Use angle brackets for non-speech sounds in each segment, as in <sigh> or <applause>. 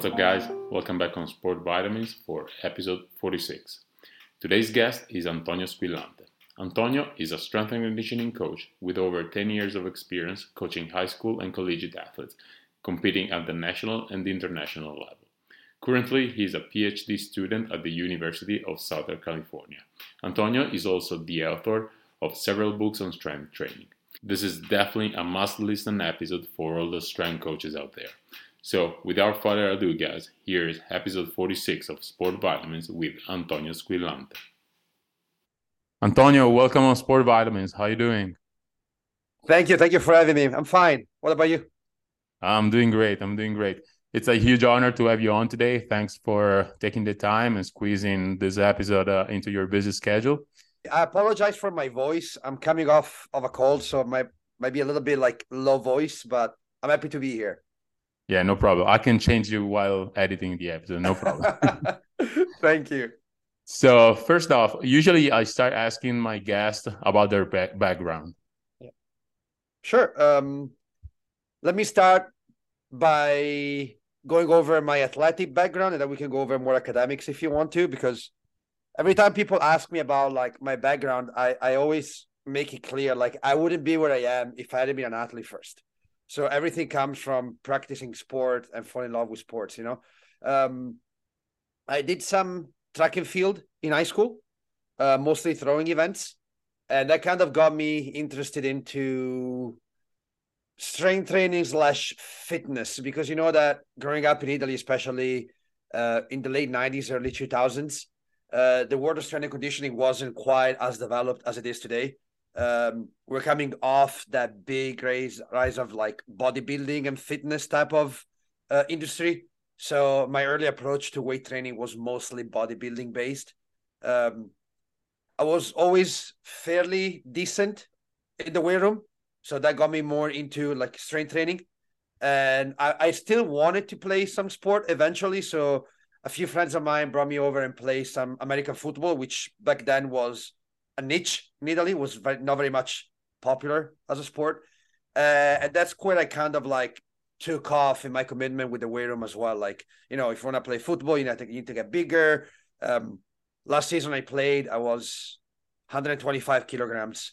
What's up, guys? Welcome back on Sport Vitamins for episode 46. Today's guest is Antonio Squillante. Antonio is a strength and conditioning coach with over 10 years of experience coaching high school and collegiate athletes, competing at the national and international level. Currently, he is a PhD student at the University of Southern California. Antonio is also the author of several books on strength training. This is definitely a must listen episode for all the strength coaches out there. So, without further ado, guys, here is episode 46 of Sport Vitamins with Antonio Squillante. Antonio, welcome on Sport Vitamins. How are you doing? Thank you. Thank you for having me. I'm fine. What about you? I'm doing great. I'm doing great. It's a huge honor to have you on today. Thanks for taking the time and squeezing this episode uh, into your busy schedule. I apologize for my voice. I'm coming off of a cold, so my might be a little bit like low voice, but I'm happy to be here. Yeah, no problem. I can change you while editing the episode. No problem. <laughs> Thank you. So first off, usually I start asking my guests about their back- background. Yeah. Sure. Um, let me start by going over my athletic background, and then we can go over more academics if you want to, because every time people ask me about like my background, I I always make it clear like I wouldn't be where I am if I hadn't been an athlete first. So everything comes from practicing sport and falling in love with sports. You know, um, I did some track and field in high school, uh, mostly throwing events, and that kind of got me interested into strength training slash fitness because you know that growing up in Italy, especially uh, in the late '90s, early 2000s, uh, the world of strength and conditioning wasn't quite as developed as it is today um, we're coming off that big rise rise of like bodybuilding and fitness type of uh, industry. So my early approach to weight training was mostly bodybuilding based. Um, I was always fairly decent in the weight room, so that got me more into like strength training. And I, I still wanted to play some sport eventually. So a few friends of mine brought me over and play some American football, which back then was a niche in Italy, was very, not very much popular as a sport. Uh, and that's where I kind of like took off in my commitment with the weight room as well. Like, you know, if you want to play football, you, know, you need to get bigger. Um, last season I played, I was 125 kilograms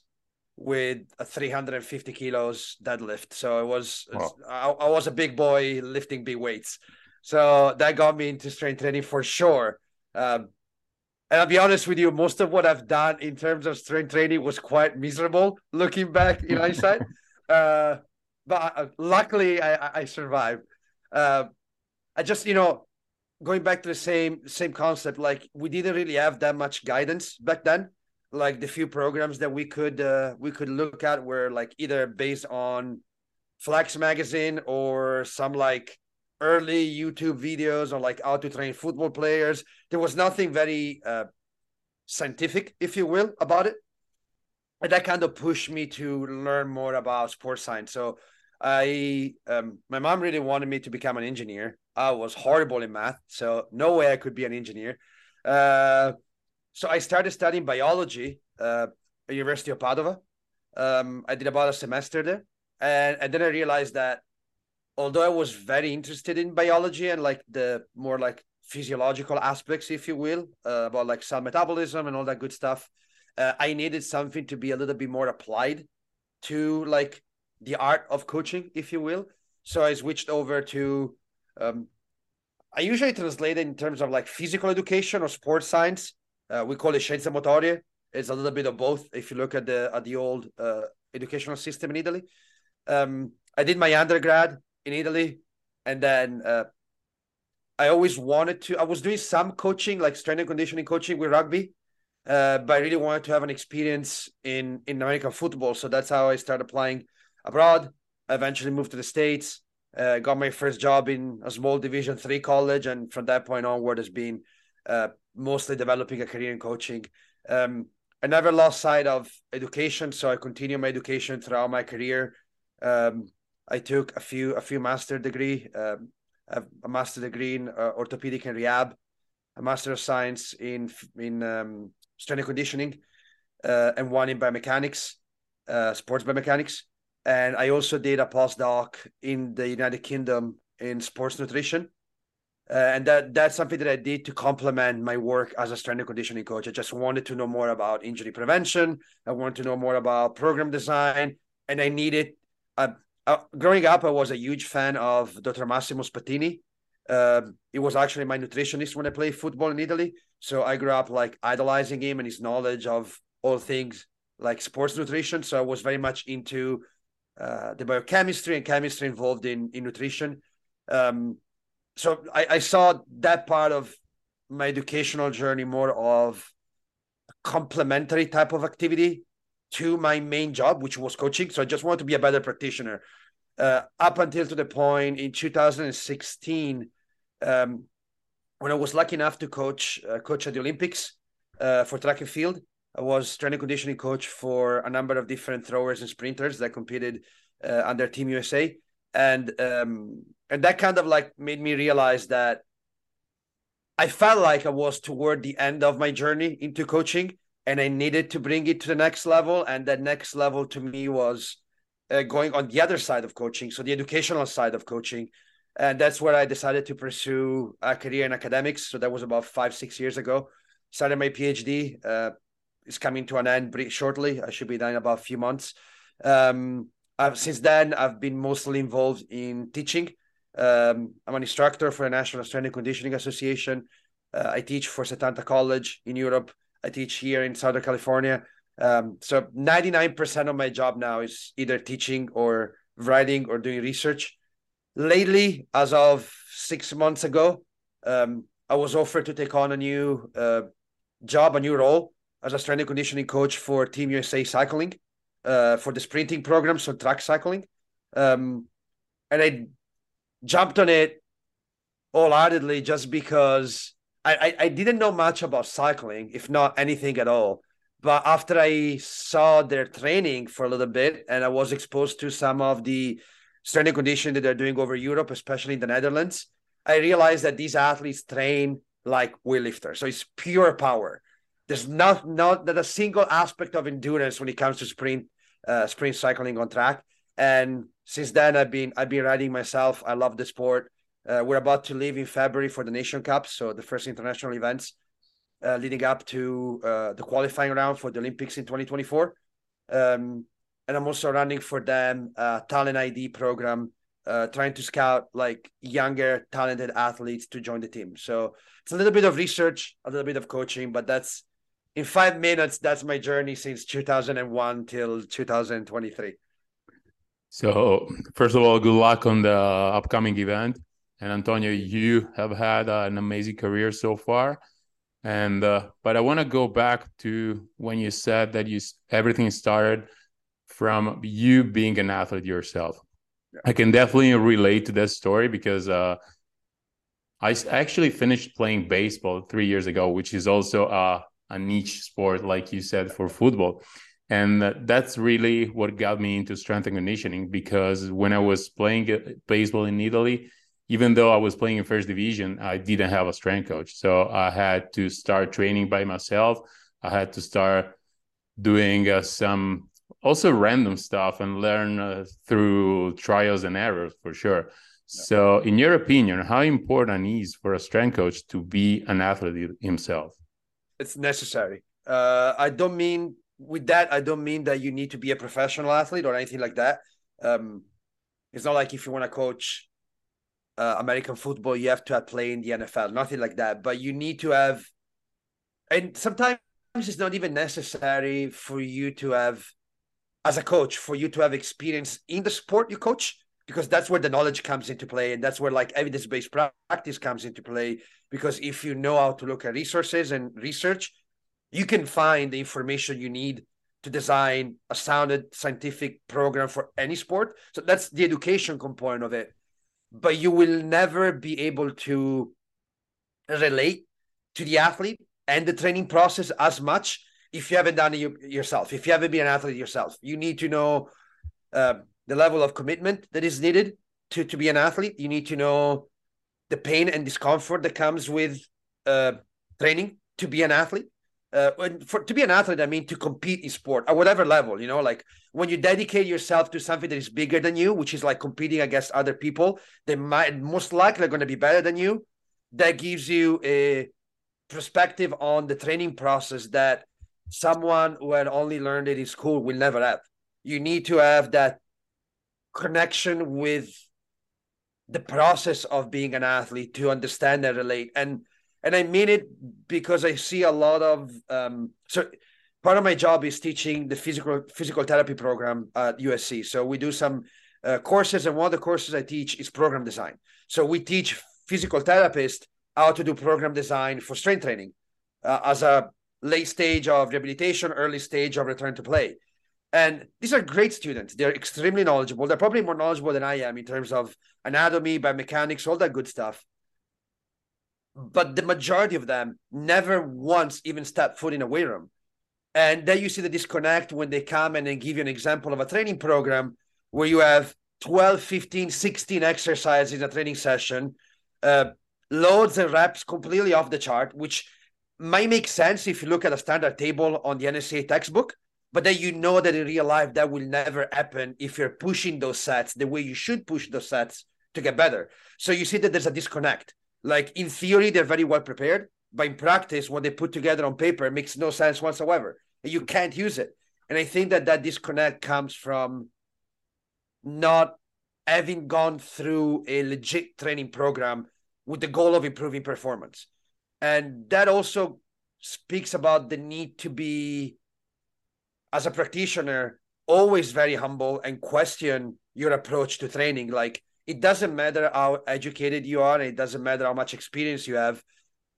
with a 350 kilos deadlift. So it was, wow. I, I was a big boy lifting big weights. So that got me into strength training for sure. Um, and I'll be honest with you, most of what I've done in terms of strength training was quite miserable looking back in hindsight. <laughs> Uh, but uh, luckily, I, I survived. Uh, I just, you know, going back to the same same concept, like we didn't really have that much guidance back then. Like the few programs that we could uh, we could look at were like either based on Flex magazine or some like early YouTube videos on like how to train football players. There was nothing very uh, scientific, if you will, about it. And that kind of pushed me to learn more about sports science. So I, um, my mom really wanted me to become an engineer. I was horrible in math, so no way I could be an engineer. Uh, so I started studying biology uh, at University of Padova. Um, I did about a semester there, and, and then I realized that although I was very interested in biology and like the more like physiological aspects, if you will, uh, about like cell metabolism and all that good stuff, uh, I needed something to be a little bit more applied to like the art of coaching, if you will. So I switched over to. Um, I usually translate it in terms of like physical education or sports science. Uh, we call it scienze motorie. It's a little bit of both. If you look at the at the old uh, educational system in Italy, um, I did my undergrad in Italy, and then uh, I always wanted to. I was doing some coaching, like strength and conditioning coaching with rugby, uh, but I really wanted to have an experience in in American football. So that's how I started applying abroad. I eventually moved to the states. Uh, got my first job in a small Division three college, and from that point onward, has been uh, mostly developing a career in coaching. Um, I never lost sight of education, so I continued my education throughout my career. Um, I took a few a few master degree, um, a master degree in uh, orthopedic and rehab, a master of science in in um, strength and conditioning, uh, and one in biomechanics, uh, sports biomechanics. And I also did a postdoc in the United Kingdom in sports nutrition. Uh, and that that's something that I did to complement my work as a strength and conditioning coach. I just wanted to know more about injury prevention. I wanted to know more about program design, and I needed. Uh, uh, growing up, I was a huge fan of Dr. Massimo Spattini. Uh, he was actually my nutritionist when I played football in Italy. So I grew up like idolizing him and his knowledge of all things like sports nutrition. So I was very much into uh, the biochemistry and chemistry involved in in nutrition. Um, so I, I saw that part of my educational journey more of a complementary type of activity to my main job, which was coaching. So I just wanted to be a better practitioner. Uh, up until to the point in 2016, um, when I was lucky enough to coach uh, coach at the Olympics uh, for track and field, I was and conditioning coach for a number of different throwers and sprinters that competed uh, under Team USA, and um, and that kind of like made me realize that I felt like I was toward the end of my journey into coaching and I needed to bring it to the next level. And that next level to me was uh, going on the other side of coaching, so the educational side of coaching. And that's where I decided to pursue a career in academics. So that was about five, six years ago. Started my PhD. Uh, it's coming to an end pretty shortly. I should be done in about a few months. Um, I've, since then, I've been mostly involved in teaching. Um, I'm an instructor for the National Strength and Conditioning Association. Uh, I teach for Setanta College in Europe. I teach here in Southern California. Um, so 99% of my job now is either teaching or writing or doing research. Lately, as of six months ago, um, I was offered to take on a new uh, job, a new role as a strength and conditioning coach for Team USA Cycling uh, for the sprinting program, so track cycling. Um, and I jumped on it all wholeheartedly just because I, I, didn't know much about cycling, if not anything at all. But after I saw their training for a little bit and I was exposed to some of the strength and conditioning that they're doing over Europe, especially in the Netherlands, I realized that these athletes train like weightlifters. So it's pure power. There's not not not a single aspect of endurance when it comes to sprint uh, sprint cycling on track. And since then, I've been I've been riding myself. I love the sport. Uh, we're about to leave in February for the Nation Cup, so the first international events uh, leading up to uh, the qualifying round for the Olympics in 2024. Um, and I'm also running for them a talent ID program, uh, trying to scout like younger, talented athletes to join the team. So it's a little bit of research, a little bit of coaching, but that's in five minutes. That's my journey since 2001 till 2023. So, first of all, good luck on the upcoming event. And Antonio, you have had uh, an amazing career so far. And uh, but I want to go back to when you said that you everything started from you being an athlete yourself. Yeah. I can definitely relate to that story because uh, I actually finished playing baseball three years ago, which is also a, a niche sport, like you said, for football and that's really what got me into strength and conditioning because when i was playing baseball in italy even though i was playing in first division i didn't have a strength coach. So i had to start training by myself. I had to start doing uh, some also random stuff and learn uh, through trials and errors for sure. Yeah. so in your opinion how important is for a strength coach to be an athlete himself? It's necessary. Uh, i don't mean with that, I don't mean that you need to be a professional athlete or anything like that. Um, it's not like if you want to coach uh, American football, you have to play in the NFL, nothing like that. But you need to have, and sometimes it's not even necessary for you to have, as a coach, for you to have experience in the sport you coach, because that's where the knowledge comes into play, and that's where like evidence based practice comes into play. Because if you know how to look at resources and research, you can find the information you need to design a sounded scientific program for any sport. So that's the education component of it. But you will never be able to relate to the athlete and the training process as much if you haven't done it yourself. If you haven't been an athlete yourself, you need to know uh, the level of commitment that is needed to, to be an athlete. You need to know the pain and discomfort that comes with uh, training to be an athlete uh, for to be an athlete, I mean to compete in sport at whatever level, you know, like when you dedicate yourself to something that is bigger than you, which is like competing against other people, they might most likely going to be better than you. that gives you a perspective on the training process that someone who had only learned it in school will never have. You need to have that connection with the process of being an athlete to understand and relate. And and I mean it because I see a lot of um, so part of my job is teaching the physical physical therapy program at USC. So we do some uh, courses, and one of the courses I teach is program design. So we teach physical therapists how to do program design for strength training uh, as a late stage of rehabilitation, early stage of return to play. And these are great students. They're extremely knowledgeable. They're probably more knowledgeable than I am in terms of anatomy, biomechanics, all that good stuff. But the majority of them never once even step foot in a weight room. And then you see the disconnect when they come and then give you an example of a training program where you have 12, 15, 16 exercises in a training session, uh, loads and reps completely off the chart, which might make sense if you look at a standard table on the NSCA textbook, but then you know that in real life that will never happen if you're pushing those sets the way you should push those sets to get better. So you see that there's a disconnect. Like in theory, they're very well prepared, but in practice, what they put together on paper makes no sense whatsoever. You can't use it. And I think that that disconnect comes from not having gone through a legit training program with the goal of improving performance. And that also speaks about the need to be, as a practitioner, always very humble and question your approach to training. Like, it doesn't matter how educated you are, it doesn't matter how much experience you have.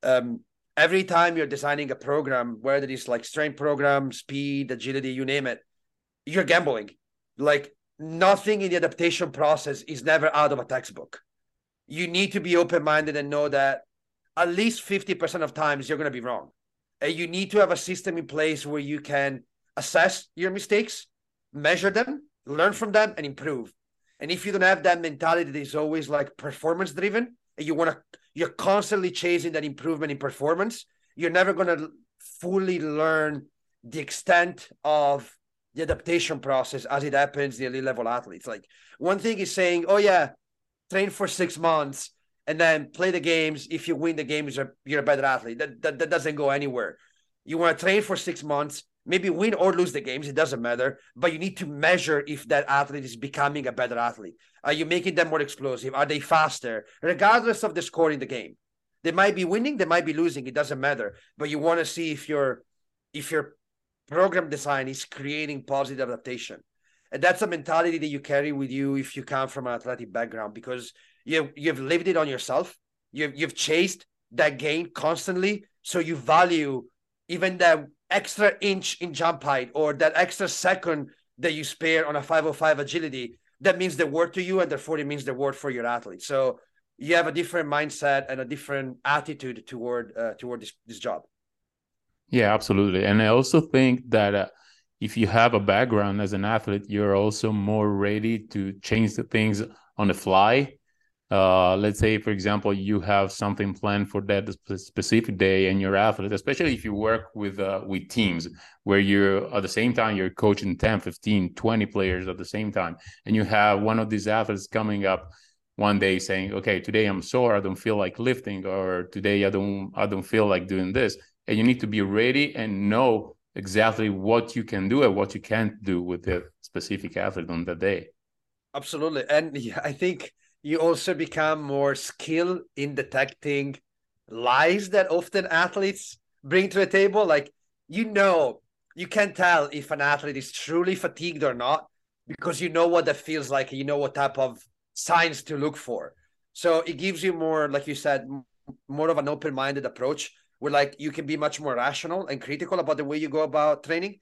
Um, every time you're designing a program, whether it's like strength program, speed, agility, you name it, you're gambling. Like, nothing in the adaptation process is never out of a textbook. You need to be open minded and know that at least 50% of times you're going to be wrong. And you need to have a system in place where you can assess your mistakes, measure them, learn from them, and improve. And if you don't have that mentality that is always like performance driven, and you want to, you're constantly chasing that improvement in performance, you're never going to fully learn the extent of the adaptation process as it happens the elite level athletes. Like one thing is saying, oh yeah, train for six months and then play the games. If you win the games, you're, a better athlete. That, that, that doesn't go anywhere. You want to train for six months, maybe win or lose the games. It doesn't matter. But you need to measure if that athlete is becoming a better athlete. Are you making them more explosive? Are they faster? Regardless of the score in the game. They might be winning, they might be losing. It doesn't matter. But you want to see if you're if you're program design is creating positive adaptation. And that's a mentality that you carry with you if you come from an athletic background because you you've lived it on yourself. You've you've chased that gain constantly. So you value even that extra inch in jump height or that extra second that you spare on a 505 agility. That means the word to you, and therefore it means the word for your athlete. So you have a different mindset and a different attitude toward uh, toward this, this job. Yeah, absolutely. And I also think that uh, if you have a background as an athlete, you're also more ready to change the things on the fly. Uh, let's say, for example, you have something planned for that specific day, and you're athlete, especially if you work with uh, with teams where you're at the same time you're coaching 10, 15, 20 players at the same time, and you have one of these athletes coming up one day saying, "Okay, today I'm sore, I don't feel like lifting," or "Today I don't I don't feel like doing this." and you need to be ready and know exactly what you can do and what you can't do with the specific athlete on that day. Absolutely. And <laughs> I think you also become more skilled in detecting lies that often athletes bring to the table. Like, you know, you can tell if an athlete is truly fatigued or not because you know what that feels like. You know what type of signs to look for. So it gives you more, like you said, more of an open minded approach where like you can be much more rational and critical about the way you go about training,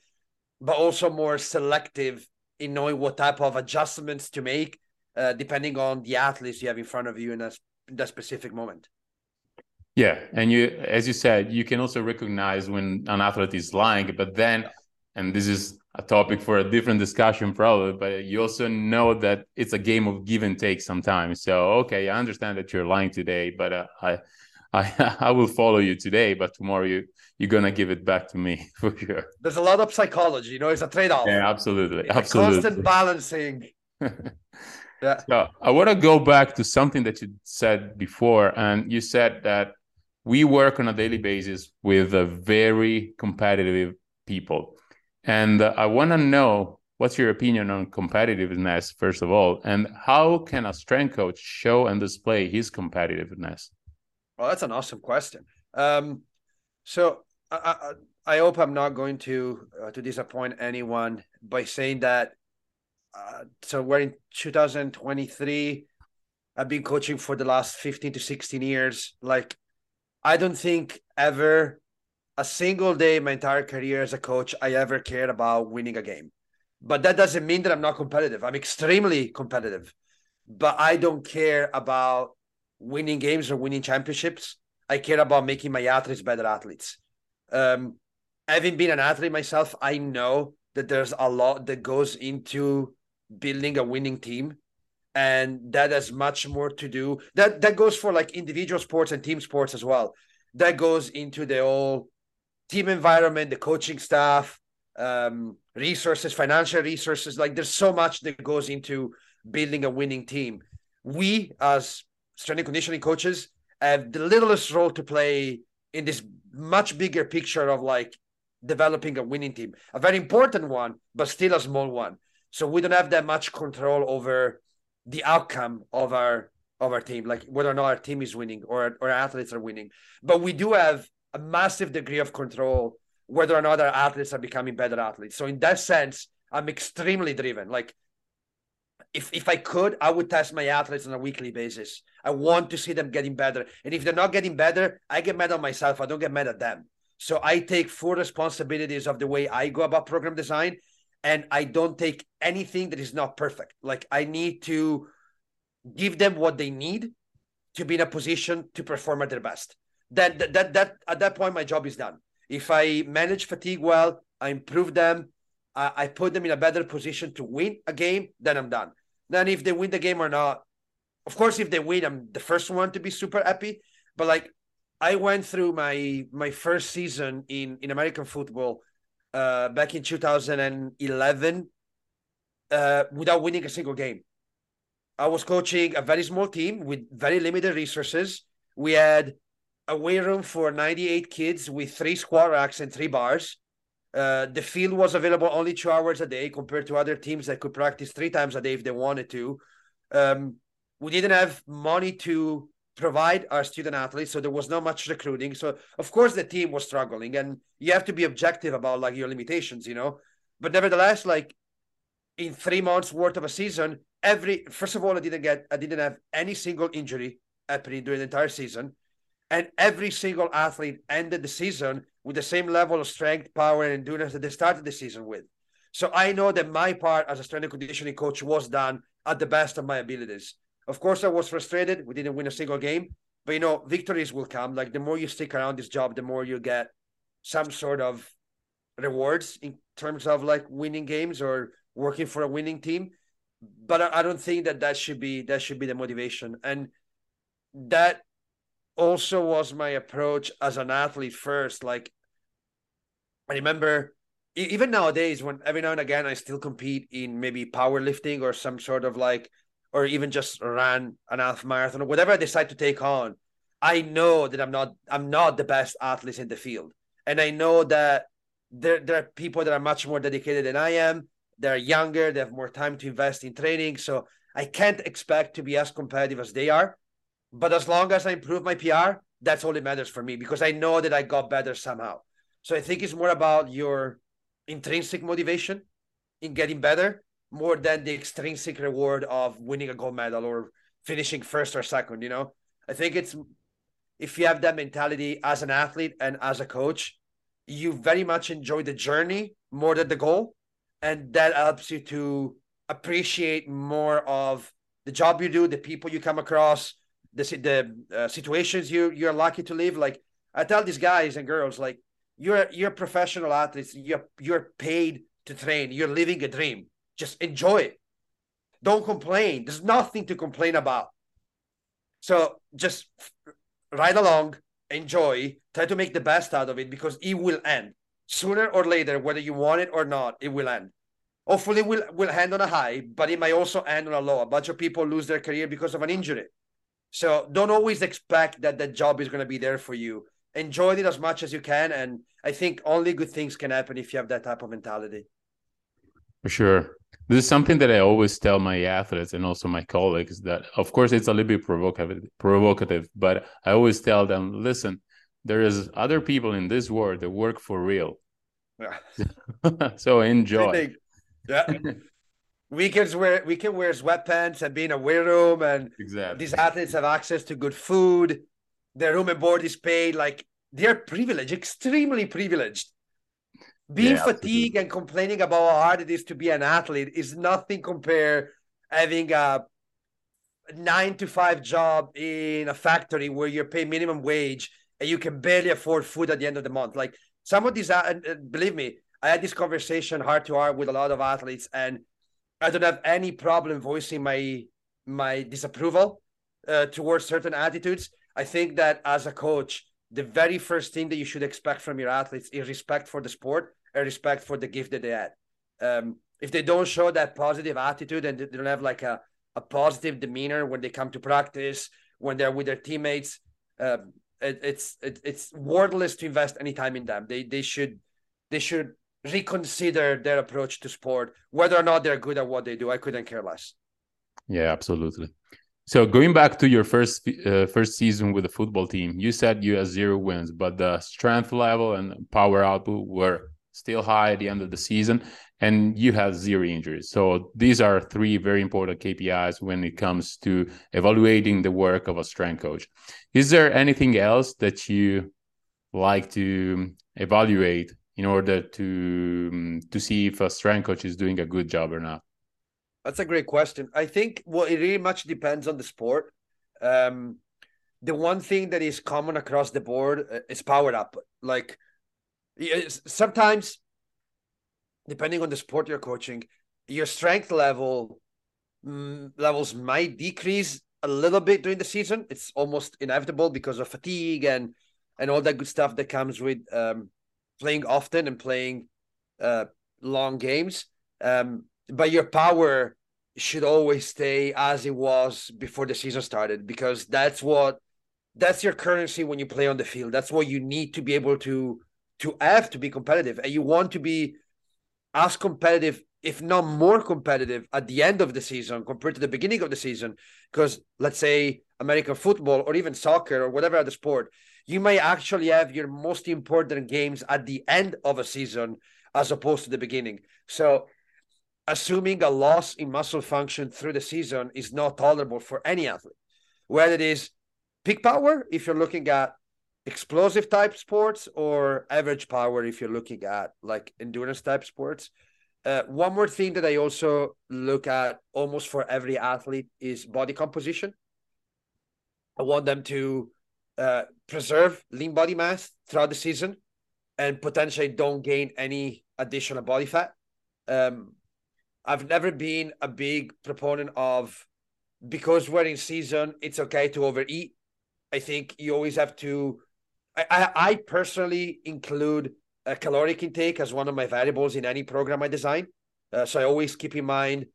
but also more selective in knowing what type of adjustments to make uh, depending on the athletes you have in front of you in, a, in that specific moment. Yeah, and you, as you said, you can also recognize when an athlete is lying, but then, and this is a topic for a different discussion probably, but you also know that it's a game of give and take sometimes. So, okay, I understand that you're lying today, but uh, I I <laughs> I will follow you today, but tomorrow you you're gonna give it back to me <laughs> for sure. There's a lot of psychology, you know, it's a trade-off. Yeah, absolutely, absolutely. Constant balancing. <laughs> Yeah. So I want to go back to something that you said before, and you said that we work on a daily basis with a very competitive people, and uh, I want to know what's your opinion on competitiveness first of all, and how can a strength coach show and display his competitiveness? Well, that's an awesome question. Um, so I, I, I hope I'm not going to uh, to disappoint anyone by saying that uh, so we're in 2023. I've been coaching for the last 15 to 16 years. Like, I don't think ever a single day my entire career as a coach I ever cared about winning a game. But that doesn't mean that I'm not competitive. I'm extremely competitive, but I don't care about winning games or winning championships. I care about making my athletes better athletes. Um, having been an athlete myself, I know that there's a lot that goes into building a winning team and that has much more to do that that goes for like individual sports and team sports as well. That goes into the whole team environment the coaching staff um, resources financial resources. Like there's so much that goes into building a winning team. We as strength and conditioning coaches have the littlest role to play in this much bigger picture of like developing a winning team. A very important one but still a small one so we don't have that much control over the outcome of our of our team, like whether or not our team is winning or or athletes are winning. But we do have a massive degree of control whether or not our athletes are becoming better athletes. So in that sense, I'm extremely driven. Like if if I could, I would test my athletes on a weekly basis. I want to see them getting better. And if they're not getting better, I get mad at myself. I don't get mad at them. So I take full responsibilities of the way I go about program design and I don't take anything that is not perfect. Like I need to give them what they need to be in a position to perform at their best. That that that, that at that point my job is done. If I manage fatigue well, I improve them, I, I put them in a better position to win a game, then I'm done. Then if they win the game or not, of course, if they win, I'm the first one to be super happy. But like I went through my my first season in in American football uh, back in 2011 uh, without winning a single game. I was coaching a very small team with very limited resources. We had a weight room for 98 kids with three squat racks and three bars. Uh, the field was available only two hours a day compared to other teams that could practice three times a day if they wanted to. Um, we didn't have money to provide our student athletes so there was not much recruiting. So of course the team was struggling and you have to be objective about like your limitations you know? But nevertheless like in three months worth of a season every first of all i didn't get i didn't have any single injury happening during the entire season and every single athlete ended the season with the same level of strength power and endurance that they started the season with. So i know that my part as a strength and conditioning coach was done at the best of my abilities of course, I was frustrated. We didn't win a single game, but you know, victories will come. Like the more you stick around this job, the more you get some sort of rewards in terms of like winning games or working for a winning team. But I, don't think that that should be that should be the motivation, and that also was my approach as an athlete first. Like I remember even nowadays when every now and again I still compete in maybe powerlifting or some sort of like or even just ran an half marathon or whatever I decide to take on, I know that I'm not I'm not the best athlete in the field. And I know that there, there are people that are much more dedicated than I am. They're younger, they have more time to invest in training. So I can't expect to be as competitive as they are. But as long as I improve my PR, that's all that matters for me because I know that I got better somehow. So I think it's more about your intrinsic motivation in getting better more than the extrinsic reward of winning a gold medal or finishing first or second. You know, I think it's if you have that mentality as an athlete and as a coach, you very much enjoy the journey more than the goal, and that helps you to appreciate more of the job you do, the people you come across, the the uh, situations you you're lucky to live. Like I tell these guys and girls, like you're you're professional athletes. You're you're paid to train. You're living a dream just enjoy it. Don't complain. There's nothing to complain about. So just ride along, enjoy, try to make the best out of it because it will end sooner or later, whether you want it or not. It will end. hopefully will will end on a high, but it might also end on a low. A bunch of people lose their career because of an injury. So don't always expect that the job is going to be there for you. Enjoy it as much as you can, and I think only good things can happen if you have that type of mentality. For sure. This is something that I always tell my athletes and also my colleagues that, of course, it's a little bit provocative, provocative, but I always tell them, listen, there is other people in this world that work for real. Yeah. <laughs> so enjoy. Yeah. weekends wear we can wear sweatpants and be in a weight room and exactly. these athletes have access to good food. Their room and board is paid. Like they're privileged, extremely privileged. Being yeah, fatigued absolutely. and complaining about how hard it is to be an athlete is nothing compared having a nine to five job in a factory where you're paid minimum wage and you can barely afford food at the end of the month. Like some of these, uh, believe me, I had this conversation heart to heart with a lot of athletes, and I don't have any problem voicing my my disapproval uh, towards certain attitudes. I think that as a coach, the very first thing that you should expect from your athletes is respect for the sport and respect for the gift that they had. Um, if they don't show that positive attitude and they don't have like a, a positive demeanor when they come to practice, when they're with their teammates, uh, it, it's it, it's worthless to invest any time in them. They they should they should reconsider their approach to sport, whether or not they're good at what they do. I couldn't care less. Yeah, absolutely. So going back to your first uh, first season with the football team, you said you had zero wins, but the strength level and power output were still high at the end of the season, and you had zero injuries. So these are three very important KPIs when it comes to evaluating the work of a strength coach. Is there anything else that you like to evaluate in order to to see if a strength coach is doing a good job or not? That's a great question. I think well, it really much depends on the sport. Um, the one thing that is common across the board uh, is power up. Like sometimes, depending on the sport you're coaching, your strength level mm, levels might decrease a little bit during the season. It's almost inevitable because of fatigue and and all that good stuff that comes with um, playing often and playing uh, long games. Um, but your power should always stay as it was before the season started because that's what that's your currency when you play on the field. That's what you need to be able to to have to be competitive, and you want to be as competitive, if not more competitive, at the end of the season compared to the beginning of the season. Because let's say American football or even soccer or whatever other sport, you may actually have your most important games at the end of a season as opposed to the beginning. So, assuming a loss in muscle function through the season is not tolerable for any athlete, whether it is peak power, if you're looking at explosive type sports, or average power, if you're looking at like endurance type sports. Uh, one more thing that I also look at almost for every athlete is body composition. I want them to uh, preserve lean body mass throughout the season and potentially don't gain any additional body fat. Um, I've never been a big proponent of because we're in season, it's okay to overeat. I think you always have to. I, I, I personally include a caloric intake as one of my variables in any program I design. Uh, so I always keep in mind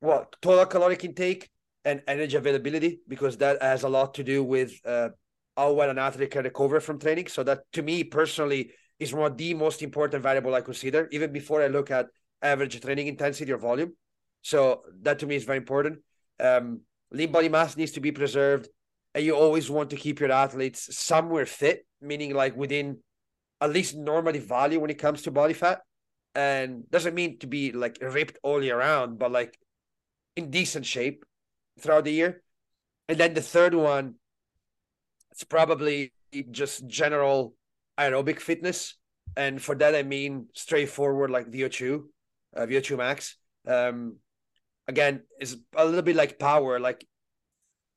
what total caloric intake and energy availability because that has a lot to do with uh, how well an athlete can recover from training. So that to me personally is one of the most important variable I consider, even before I look at average training intensity or volume. So that to me is very important. Um, lean body mass needs to be preserved, and you always want to keep your athletes somewhere fit, meaning like within at least normative value when it comes to body fat. And doesn't mean to be like ripped all year round, but like in decent shape throughout the year. And then the third one it's probably just general aerobic fitness. And for that, I mean straightforward like VO2, uh, VO2 max. Um, again, is a little bit like power. Like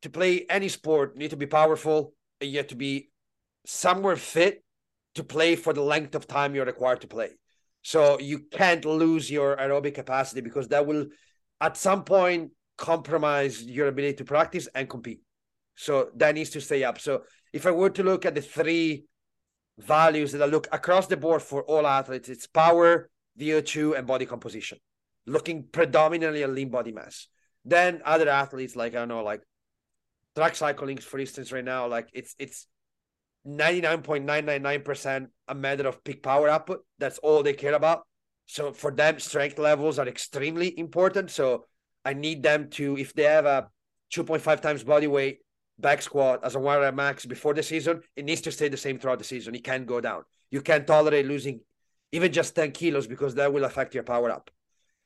to play any sport, you need to be powerful and you have to be somewhere fit to play for the length of time you're required to play. So you can't lose your aerobic capacity because that will at some point compromise your ability to practice and compete. So that needs to stay up. So if I were to look at the three values that I look across the board for all athletes, it's power, VO2, and body composition. looking predominantly at lean body mass. Then other athletes, like I don't know, like track cycling, for instance, right now, like it's it's 99.999% a matter of peak power output. That's all they care about. So for them, strength levels are extremely important. So I need them to, if they have a 2.5 times body weight back squat as a one rep max before the season, it needs to stay the same throughout the season. It can't go down. You can't tolerate losing even just 10 kilos because that will affect your power up.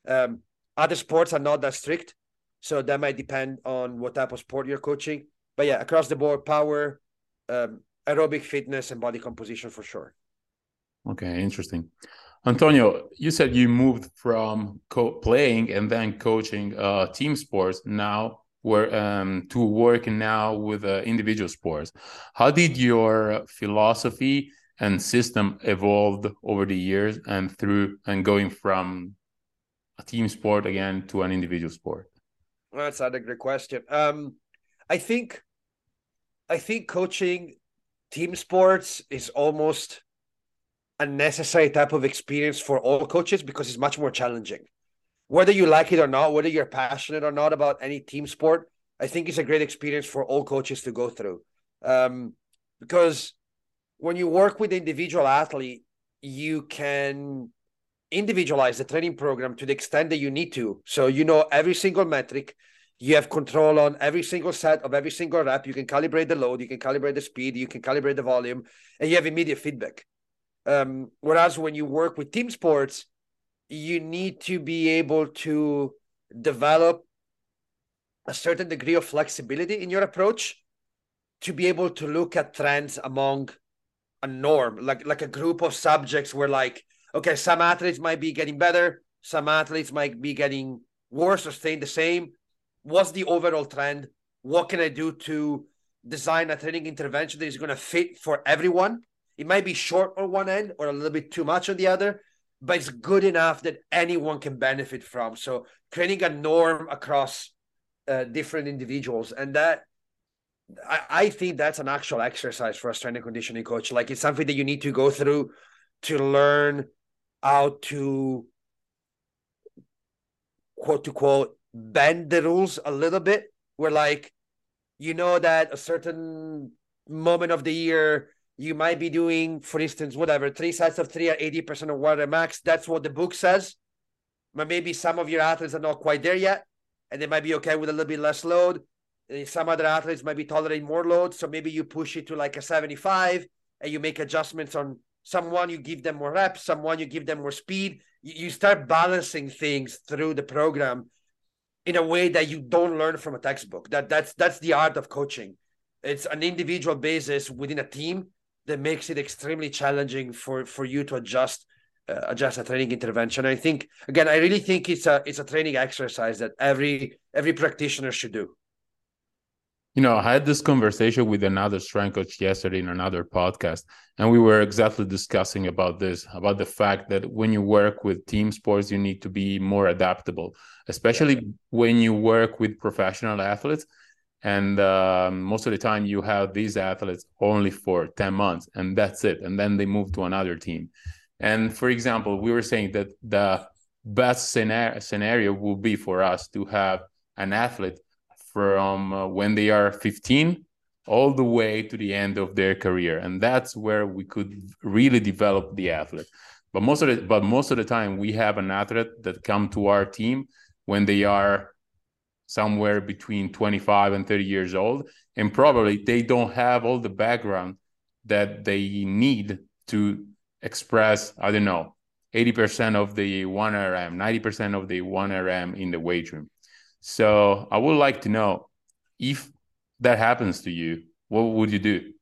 Um, other sports are not that strict. So that might depend on what type of sport you're coaching. But yeah, across the board, power, um, aerobic fitness, and body composition for sure. Okay, interesting. Antonio, you said you moved from playing and then coaching uh, team sports now where um, to work now with uh, individual sports. How did your philosophy and system evolved over the years and through and going from a team sport again to an individual sport? That's not a great question. Um, I think, I think coaching team sports is almost a necessary type of experience for all coaches because it's much more challenging. Whether you like it or not, whether you're passionate or not about any team sport, I think it's a great experience for all coaches to go through. Um, because when you work with individual athlete, you can individualize the training program to the extent that you need to. So you know every single metric, you have control on every single set of every single rep. You can calibrate the load, you can calibrate the speed, you can calibrate the volume, and you have immediate feedback. Um, whereas when you work with team sports, you need to be able to develop a certain degree of flexibility in your approach to be able to look at trends among a norm, like like a group of subjects where like, okay, some athletes might be getting better, some athletes might be getting worse or staying the same. What's the overall trend? What can I do to design a training intervention that is going to fit for everyone? It might be short on one end or a little bit too much on the other, but it's good enough that anyone can benefit from. So creating a norm across uh, different individuals, and that I, I think that's an actual exercise for a strength and conditioning coach. Like it's something that you need to go through to learn how to quote to quote bend the rules a little bit. Where like you know that a certain moment of the year you might be doing, for instance, whatever, three sets of three at 80% of water max. That's what the book says. But maybe some of your athletes are not quite there yet, and they might be okay with a little bit less load. Some other athletes might be tolerating more load. So maybe you push it to like a 75 and you make adjustments on someone, you give them more reps, someone, you give them more speed. You start balancing things through the program in a way that you don't learn from a textbook. That that's that's the art of coaching. It's an individual basis within a team that makes it extremely challenging for for you to adjust uh, adjust a training intervention. I think again, I really think it's a it's a training exercise that every every practitioner should do. You know, I had this conversation with another strength coach yesterday in another podcast, and we were exactly discussing about this about the fact that when you work with team sports, you need to be more adaptable, especially yeah. when you work with professional athletes and um, most of the time you have these athletes only for 10 months and that's it and then they move to another team and for example we were saying that the best scenario, scenario will be for us to have an athlete from uh, when they are 15 all the way to the end of their career. And that's where we could really develop the athlete. But most of the but most of the time we have an athlete that come to our team when they are somewhere between 25 and 30 years old. And probably they don't have all the background that they need to express i don't know 80% of the 1rm 90% of the 1rm in the weight room so i would like to know if that happens to you what would you do?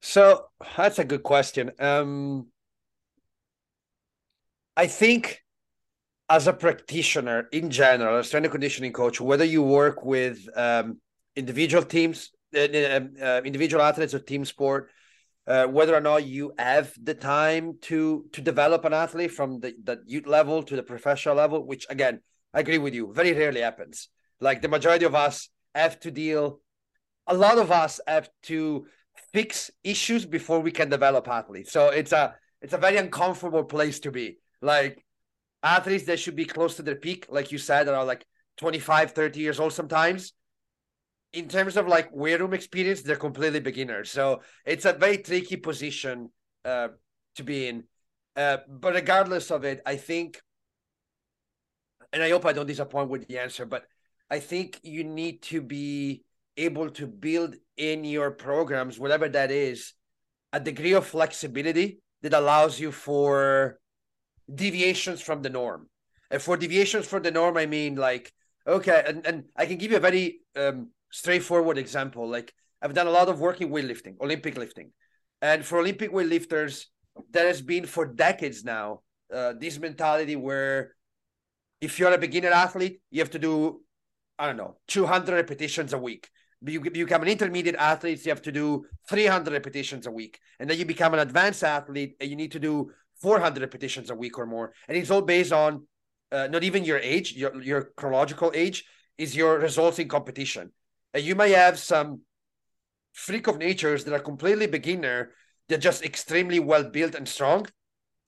So that's a good question. Um i think as a practitioner in general, a strength and conditioning coach, whether you work with um, individual teams, uh, uh, uh, individual athletes or team sport, uh, whether or not you have the time to to develop an athlete from the, the youth level to the professional level, which again, I agree with you, very rarely happens. Like the majority of us have to deal, a lot of us have to fix issues before we can develop athletes. So it's a it's a very uncomfortable place to be. Like athletes that should be close to their peak, like you said, are like 25, 30 years old sometimes. In terms of like weight room experience, they're completely beginners. So it's a very tricky position uh, to be in. Uh, but regardless of it, I think, and I hope I don't disappoint with the answer, but I think you need to be able to build in your programs, whatever that is, a degree of flexibility that allows you for deviations from the norm. And for deviations from the norm, I mean like, okay, and, and I can give you a very um, straightforward example. Like I've done a lot of working weightlifting, Olympic lifting. And for Olympic weightlifters, there has been for decades now uh, this mentality where if you're a beginner athlete, you have to do, I don't know, 200 repetitions a week you become an intermediate athlete, you have to do 300 repetitions a week. And then you become an advanced athlete and you need to do 400 repetitions a week or more. And it's all based on uh, not even your age, your, your chronological age, is your results in competition. And you may have some freak of natures that are completely beginner, they're just extremely well built and strong.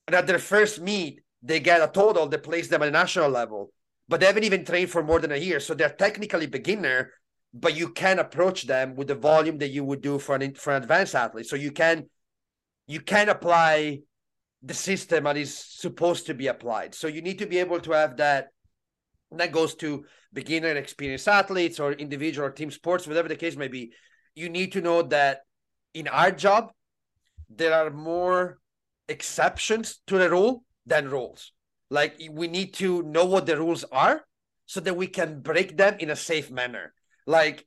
And at their first meet, they get a total that places them at a national level, but they haven't even trained for more than a year. So they're technically beginner, but you can approach them with the volume that you would do for an for an advanced athlete. So you can you can apply the system that is supposed to be applied. So you need to be able to have that. that goes to beginner and experienced athletes or individual or team sports, whatever the case may be. You need to know that in our job, there are more exceptions to the rule than rules. Like we need to know what the rules are so that we can break them in a safe manner. Like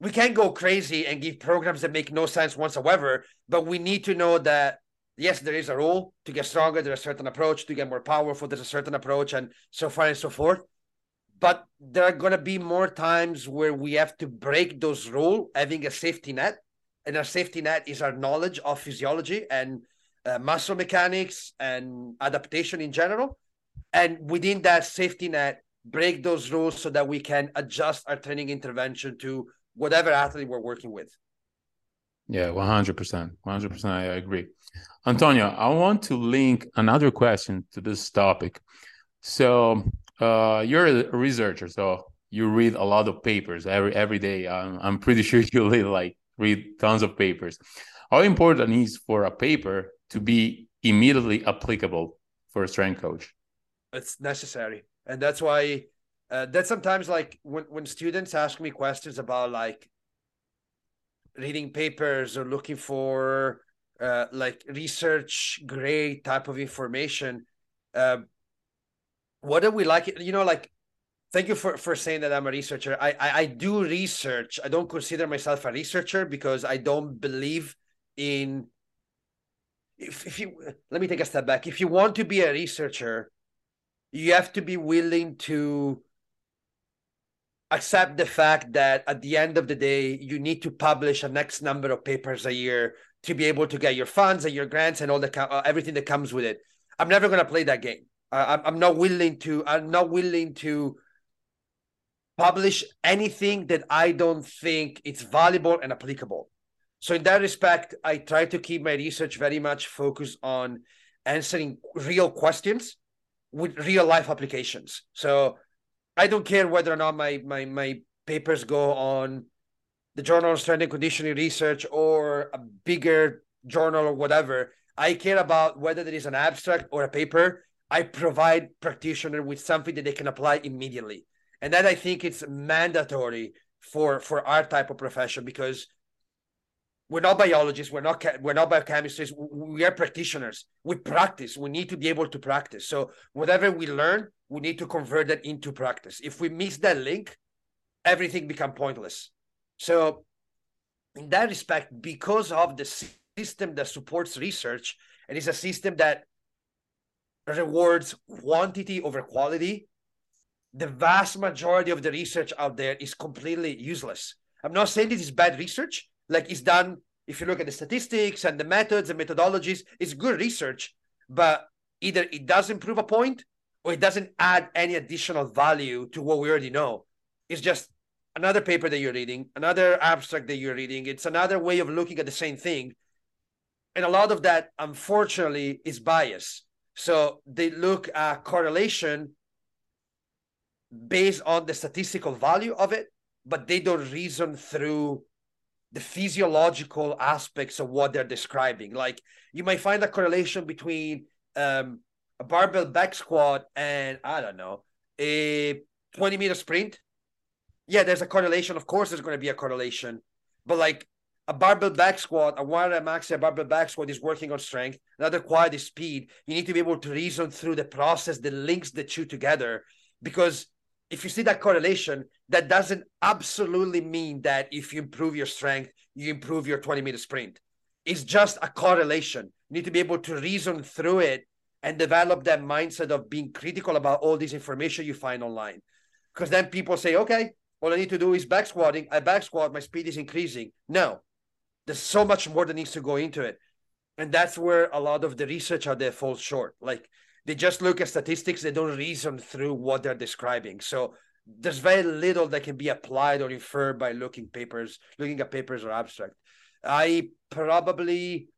we can't go crazy and give programs that make no sense whatsoever, but we need to know that yes, there is a rule to get stronger, there's a certain approach to get more powerful, there's a certain approach, and so far and so forth. But there are gonna be more times where we have to break those rules, having a safety net. And our safety net is our knowledge of physiology and uh, muscle mechanics and adaptation in general. And within that safety net, break those rules so that we can adjust our training intervention to whatever athlete we're working with. Yeah, 100%. 100% I agree. Antonio, I want to link another question to this topic. So, uh, you're a researcher, so you read a lot of papers every every day. I'm, I'm pretty <laughs> sure you read like read tons of papers. How important is for a paper to be immediately applicable for a strength coach? It's necessary. And that's why uh, that sometimes like when when students ask me questions about like reading papers or looking for uh, like research grade type of information uh, what do we like? You know like thank you for for saying that i'm a researcher. I, I i do research. I don't consider myself a researcher because i don't believe in if, if you let me take a step back. If you want to be a researcher you have to be willing to accept the fact that at the end of the day you need to publish a next number of papers a year to be able to get your funds and your grants and all the uh, everything that comes with it. I'm never going to play that game. I'm, I'm not willing to i'm not willing to publish anything that i don't think it's valuable and applicable so in that respect i try to keep my research very much focused on answering real questions with real life applications. So I don't care whether or not my my my papers go on the Journal of Strength and Conditioning Research or a bigger journal or whatever. I care about whether there is an abstract or a paper. I provide practitioner with something that they can apply immediately, and that I think it's mandatory for for our type of profession because we're not biologists. We're not we're not biochemists. We are practitioners. We practice. We need to be able to practice. So whatever we learn, we need to convert that into practice. If we miss that link, everything become pointless. So in that respect, because of the system that supports research, and it's a system that rewards quantity over quality, the vast majority of the research out there is completely useless. I'm not saying this is bad research like it's done if you look at the statistics and the methods and methodologies it's good research but either it doesn't prove a point or it doesn't add any additional value to what we already know. It's just another paper that you're reading another abstract that you're reading. It's another way of looking at the same thing. And a lot of that unfortunately is bias. So they look at correlation based on the statistical value of it, but they don't reason through the physiological aspects of what they're describing. Like you might find a correlation between um, a barbell back squat and I don't know a 20 meter sprint. Yeah, there's a correlation. Of course, there's going to be a correlation, but like a barbell back squat, a one rep max, a barbell back squat is working on strength. Another quad is speed. You need to be able to reason through the process that links the two together because if you see that correlation, that doesn't absolutely mean that if you improve your strength, you improve your 20 meter sprint. It's just a correlation. You need to be able to reason through it and develop that mindset of being critical about all this information you find online. Because then people say, okay, all I need to do is back squatting. I back squat, my speed is increasing. No, there's so much more that needs to go into it. And that's where a lot of the research out there falls short. Like they just look at statistics they don't reason through what they're describing. So there's very little that can be applied or inferred by looking papers looking at papers or abstract. I probably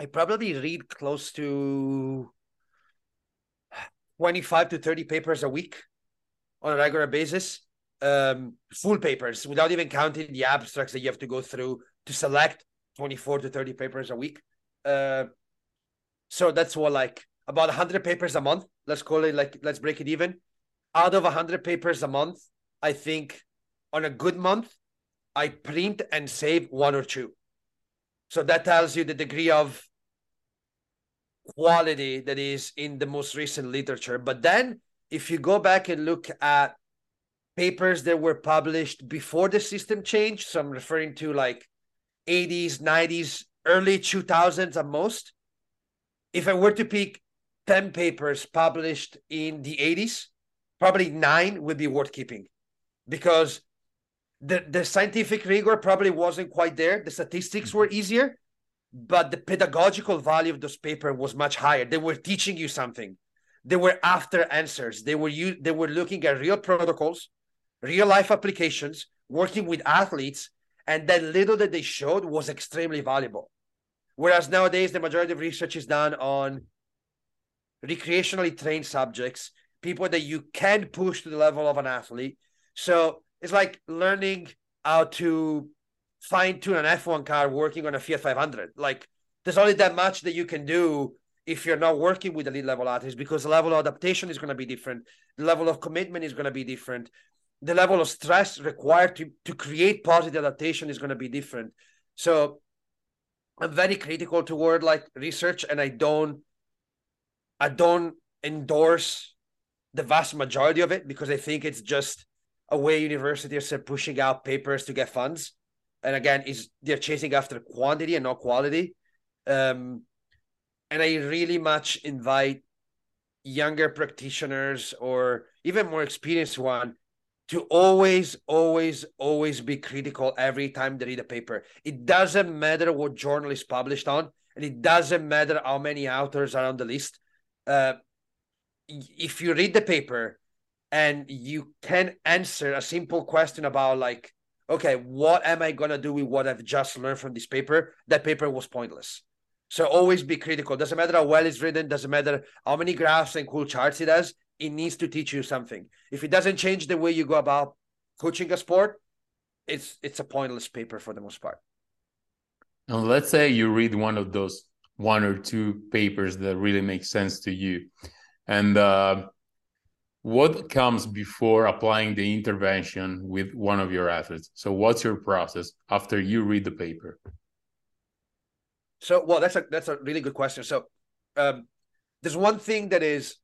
i probably read close to 25 to 30 papers a week on a regular basis. Um, full papers without even counting the abstracts that you have to go through to select 24 to 30 papers a week. Uh, so that's what like about 100 papers a month. Let's call it like let's break it even. Out of 100 papers a month, I think on a good month, I print and save one or two. So that tells you the degree of quality that is in the most recent literature. But then if you go back and look at papers that were published before the system change, so I'm referring to like 80s, 90s, early 2000s at most, if I were to pick 10 papers published in the 80s, probably nine would be worth keeping because the, the scientific rigor probably wasn't quite there. The statistics were mm-hmm. easier, but the pedagogical value of those papers was much higher. They were teaching you something. They were after answers. They were you they were looking at real protocols, real life applications, working with athletes, and that little that they showed was extremely valuable. Whereas nowadays, the majority of research is done on recreationally trained subjects, people that you can push to the level of an athlete. So it's like learning how to fine tune an F1 car working on a Fiat 500. Like there's only that much that you can do if you're not working with elite level athletes because the level of adaptation is going to be different. The level of commitment is going to be different. The level of stress required to, to create positive adaptation is going to be different. So I'm very critical toward like research, and I don't, I don't endorse the vast majority of it because I think it's just a way universities are pushing out papers to get funds, and again, is they're chasing after quantity and not quality. Um, and I really much invite younger practitioners or even more experienced one to always, always, always be critical every time they read a paper. It doesn't matter what journal is published on, and it doesn't matter how many authors are on the list. Uh, if you read the paper and you can answer a simple question about like, okay, what am I gonna do with what I've just learned from this paper? That paper was pointless. So always be critical. Doesn't matter how well it's written. Doesn't matter how many graphs and cool charts it has it needs to teach you something. If it doesn't change the way you go about coaching a sport, it's it's a pointless paper for the most part. And let's say you read one of those one or two papers that really make sense to you, and uh, what comes before applying the intervention with one of your athletes? So, what's your process after you read the paper? So, well, that's a that's a really good question. So, um, there's one thing that is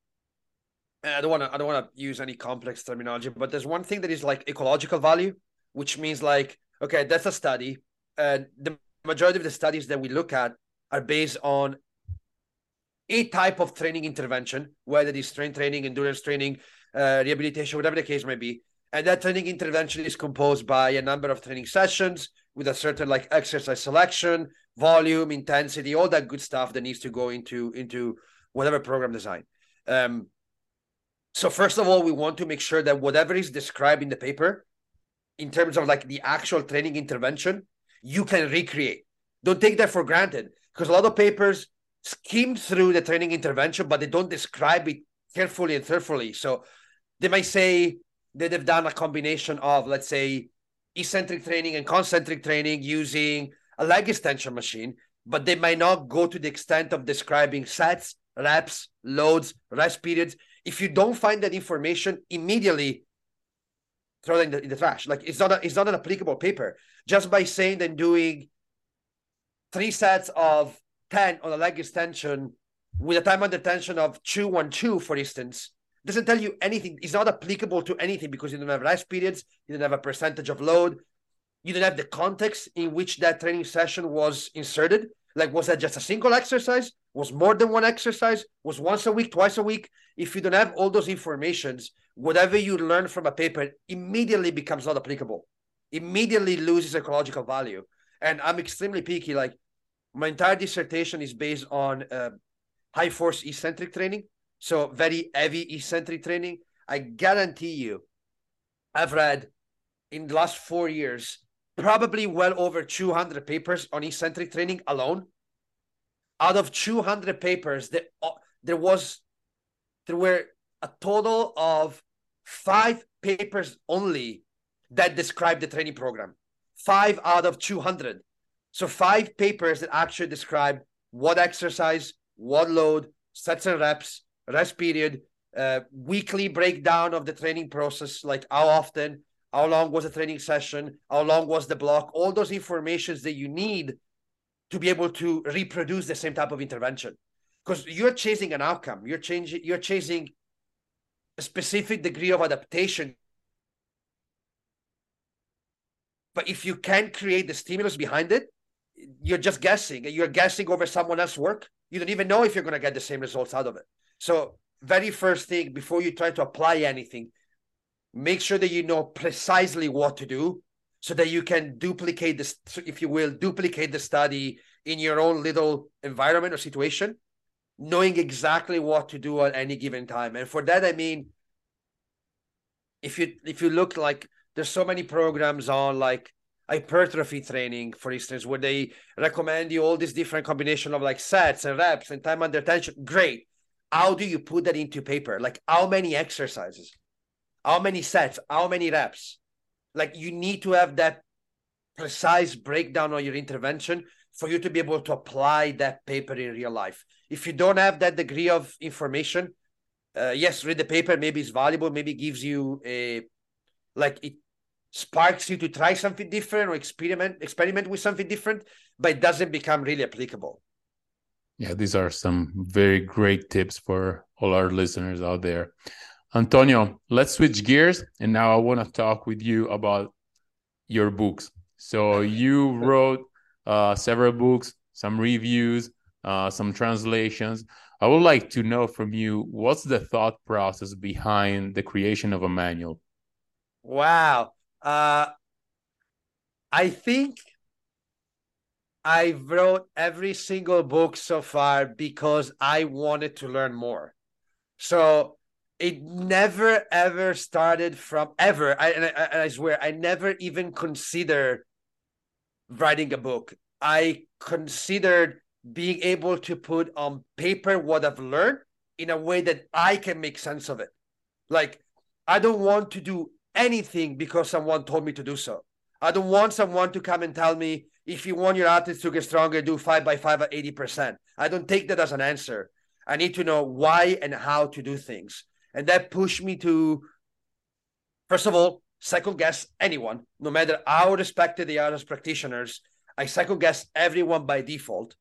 I don't want to I don't want to use any complex terminology, but there's one thing that is like ecological value, which means like okay, that's a study. and the majority of the studies that we look at are based on a type of training intervention, whether it is strength training, endurance training, uh, rehabilitation, whatever the case may be. And that training intervention is composed by a number of training sessions with a certain like exercise selection, volume, intensity, all that good stuff that needs to go into into whatever program design. Um, so first of all, we want to make sure that whatever is described in the paper, in terms of like the actual training intervention, you can recreate. Don't take that for granted because a lot of papers skim through the training intervention, but they don't describe it carefully and thoroughly. So they might say that they've done a combination of, let's say, eccentric training and concentric training using a leg extension machine, but they might not go to the extent of describing sets, reps, loads, rest periods. If you don't find that information immediately, throw it in the, in the trash. Like it's not a, it's not an applicable paper. Just by saying and doing three sets of 10 on a leg extension with a time under tension of 2 1 2, for instance, doesn't tell you anything. It's not applicable to anything because you don't have rest periods, you don't have a percentage of load, you don't have the context in which that training session was inserted. Like, was that just a single exercise? Was more than one exercise? Was once a week, twice a week? If you don't have all those informations, whatever you learn from a paper immediately becomes not applicable, immediately loses ecological value. And I'm extremely picky. Like, my entire dissertation is based on uh, high force eccentric training. So very heavy eccentric training. I guarantee you, I've read in the last four years probably well over 200 papers on eccentric training alone. Out of 200 papers, there, uh, there was there were a total of five papers only that describe the training program. Five out of 200. So five papers that actually describe what exercise, what load, sets and reps, rest period, uh, weekly breakdown of the training process, like how often, how long was the training session, how long was the block, all those informations that you need to be able to reproduce the same type of intervention. Because you're chasing an outcome, you're changing, you're chasing a specific degree of adaptation. But if you can't create the stimulus behind it, you're just guessing. You're guessing over someone else's work. You don't even know if you're going to get the same results out of it. So, very first thing before you try to apply anything, make sure that you know precisely what to do so that you can duplicate this, if you will, duplicate the study in your own little environment or situation, knowing exactly what to do at any given time. And for that, I mean, if you if you look like there's so many programs on like hypertrophy training, for instance, where they recommend you all these different combination of like sets and reps and time under tension. Great. How do you put that into paper? Like how many exercises? How many sets? How many reps? Like you need to have that precise breakdown on your intervention for you to be able to apply that paper in real life. If you don't have that degree of information, uh, yes, read the paper. Maybe it's valuable. Maybe gives you a like it sparks you to try something different or experiment experiment with something different, but it doesn't become really applicable. Yeah, these are some very great tips for all our listeners out there. Antonio, let's switch gears. And now I want to talk with you about your books. So you wrote uh, several books, some reviews, uh, some translations. I would like to know from you what's the thought process behind the creation of a manual? Wow. Uh, I think I wrote every single book so far because I wanted to learn more. So it never ever started from ever. I, and I, I swear I never even considered writing a book. I considered being able to put on paper what I've learned in a way that I can make sense of it. Like I don't want to do anything because someone told me to do so. I don't want someone to come and tell me if you want your athletes to get stronger, do five by five at 80%. I don't take that as an answer. I need to know why and how to do things. And that pushed me to, first of all, second guess anyone, no matter how respected they are as practitioners. I second guess everyone by default.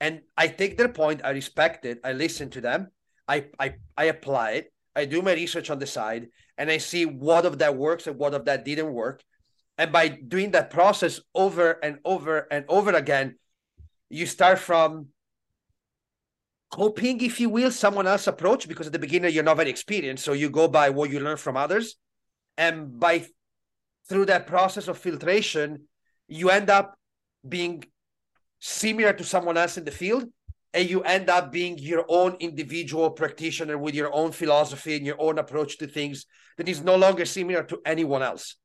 And I take their point, I respect it, I listen to them, I, I, I apply it, I do my research on the side, and I see what of that works and what of that didn't work. And by doing that process over and over and over again, you start from copying, if you will, someone else's approach because at the beginning you're not very experienced. So you go by what you learn from others. And by through that process of filtration, you end up being similar to someone else in the field and you end up being your own individual practitioner with your own philosophy and your own approach to things that is no longer similar to anyone else.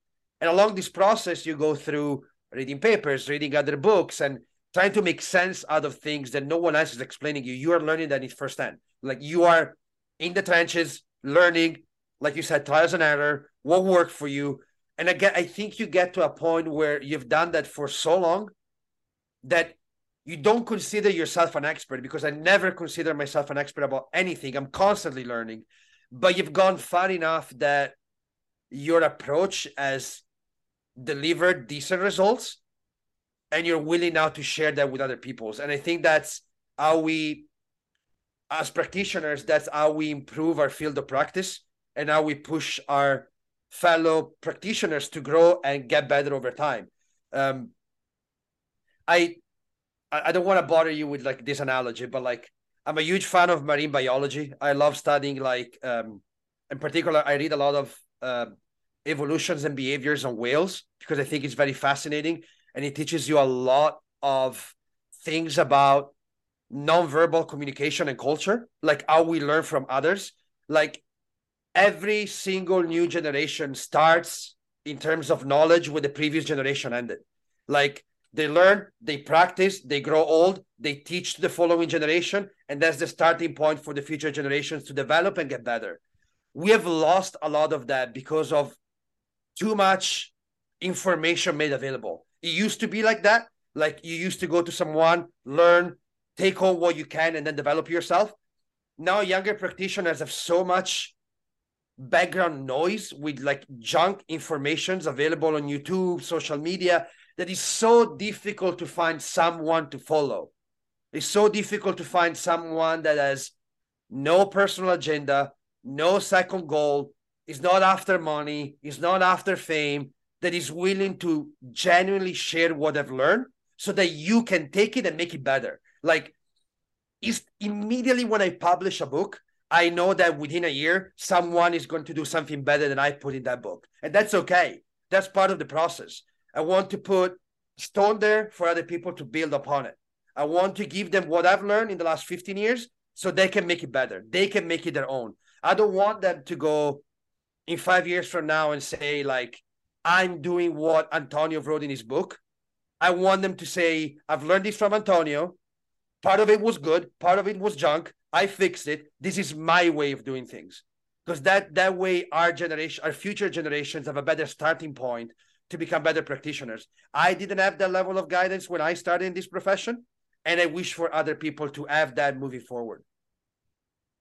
And along this process, you go through reading papers, reading other books, and trying to make sense out of things that no one else is explaining you. You are learning that in firsthand. Like you are in the trenches, learning, like you said, trials and error, what worked for you. And again, I think you get to a point where you've done that for so long that you don't consider yourself an expert because I never consider myself an expert about anything. I'm constantly learning, but you've gone far enough that your approach has delivered decent results and you're willing now to share that with other people's. And I think that's how we, as practitioners, that's how we improve our field of practice and how we push our fellow practitioners to grow and get better over time. Um, I I don't want to bother you with like this analogy, but like I'm a huge fan of marine biology. I love studying like um, in particular, I read a lot of uh, evolutions and behaviors on whales because I think it's very fascinating and it teaches you a lot of things about nonverbal communication and culture, like how we learn from others. Like every single new generation starts in terms of knowledge where the previous generation ended. Like they learn, they practice, they grow old, they teach the following generation, and that's the starting point for the future generations to develop and get better. We have lost a lot of that because of too much information made available. It used to be like that. Like you used to go to someone, learn, take home what you can, and then develop yourself. Now, younger practitioners have so much background noise with like junk informations available on YouTube, social media that is so difficult to find someone to follow. It's so difficult to find someone that has no personal agenda, no second goal, is not after money, is not after fame, that is willing to genuinely share what I've learned so that you can take it and make it better. Like, is immediately when I publish a book, I know that within a year, someone is going to do something better than I put in that book. And that's okay. That's part of the process. I want to put stone there for other people to build upon it. I want to give them what I've learned in the last 15 years so they can make it better. They can make it their own. I don't want them to go in five years from now and say, like, I'm doing what Antonio wrote in his book. I want them to say, I've learned this from Antonio. Part of it was good, part of it was junk. I fixed it. This is my way of doing things. Because that that way our generation, our future generations have a better starting point to become better practitioners. I didn't have that level of guidance when I started in this profession, and I wish for other people to have that moving forward.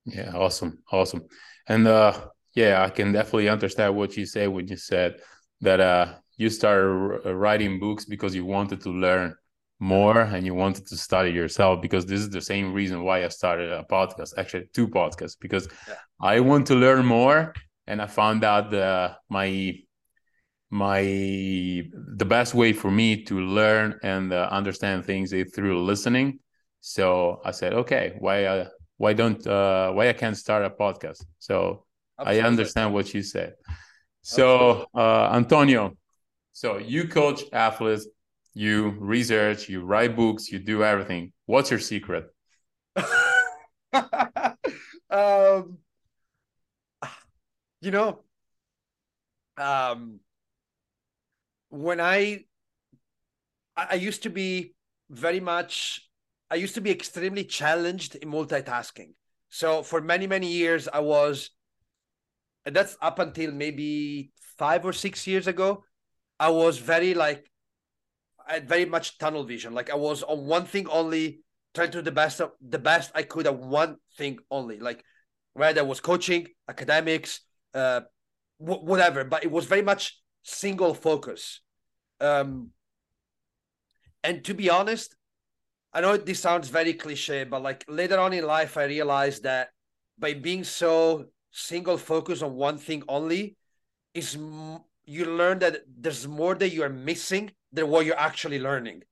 Yeah, awesome, awesome, and uh, yeah, I can definitely understand what you say when you said that uh, you started writing books because you wanted to learn more and you wanted to study yourself because this is the same reason why I started a podcast, actually two podcasts, because yeah. I want to learn more and I found out the my my the best way for me to learn and uh, understand things is through listening. So I said, okay, why uh, why don't uh, why I can't start a podcast? So Absolutely. I understand what you said. So, uh, Antonio, so you coach athletes, you research, you write books, you do everything. What's your secret? <laughs> um, you know, um, when I, I used to be very much, I used to be extremely challenged in multitasking. So for many, many years, I was that's up until maybe five or six years ago. I was very like, I had very much tunnel vision. Like I was on one thing only, trying to do the best of the best I could at one thing only. Like whether it was coaching, academics, uh, w- whatever. But it was very much single focus. Um, and to be honest, I know this sounds very cliche, but like later on in life, I realized that by being so single focus on one thing only is you learn that there's more that you are missing than what you're actually learning.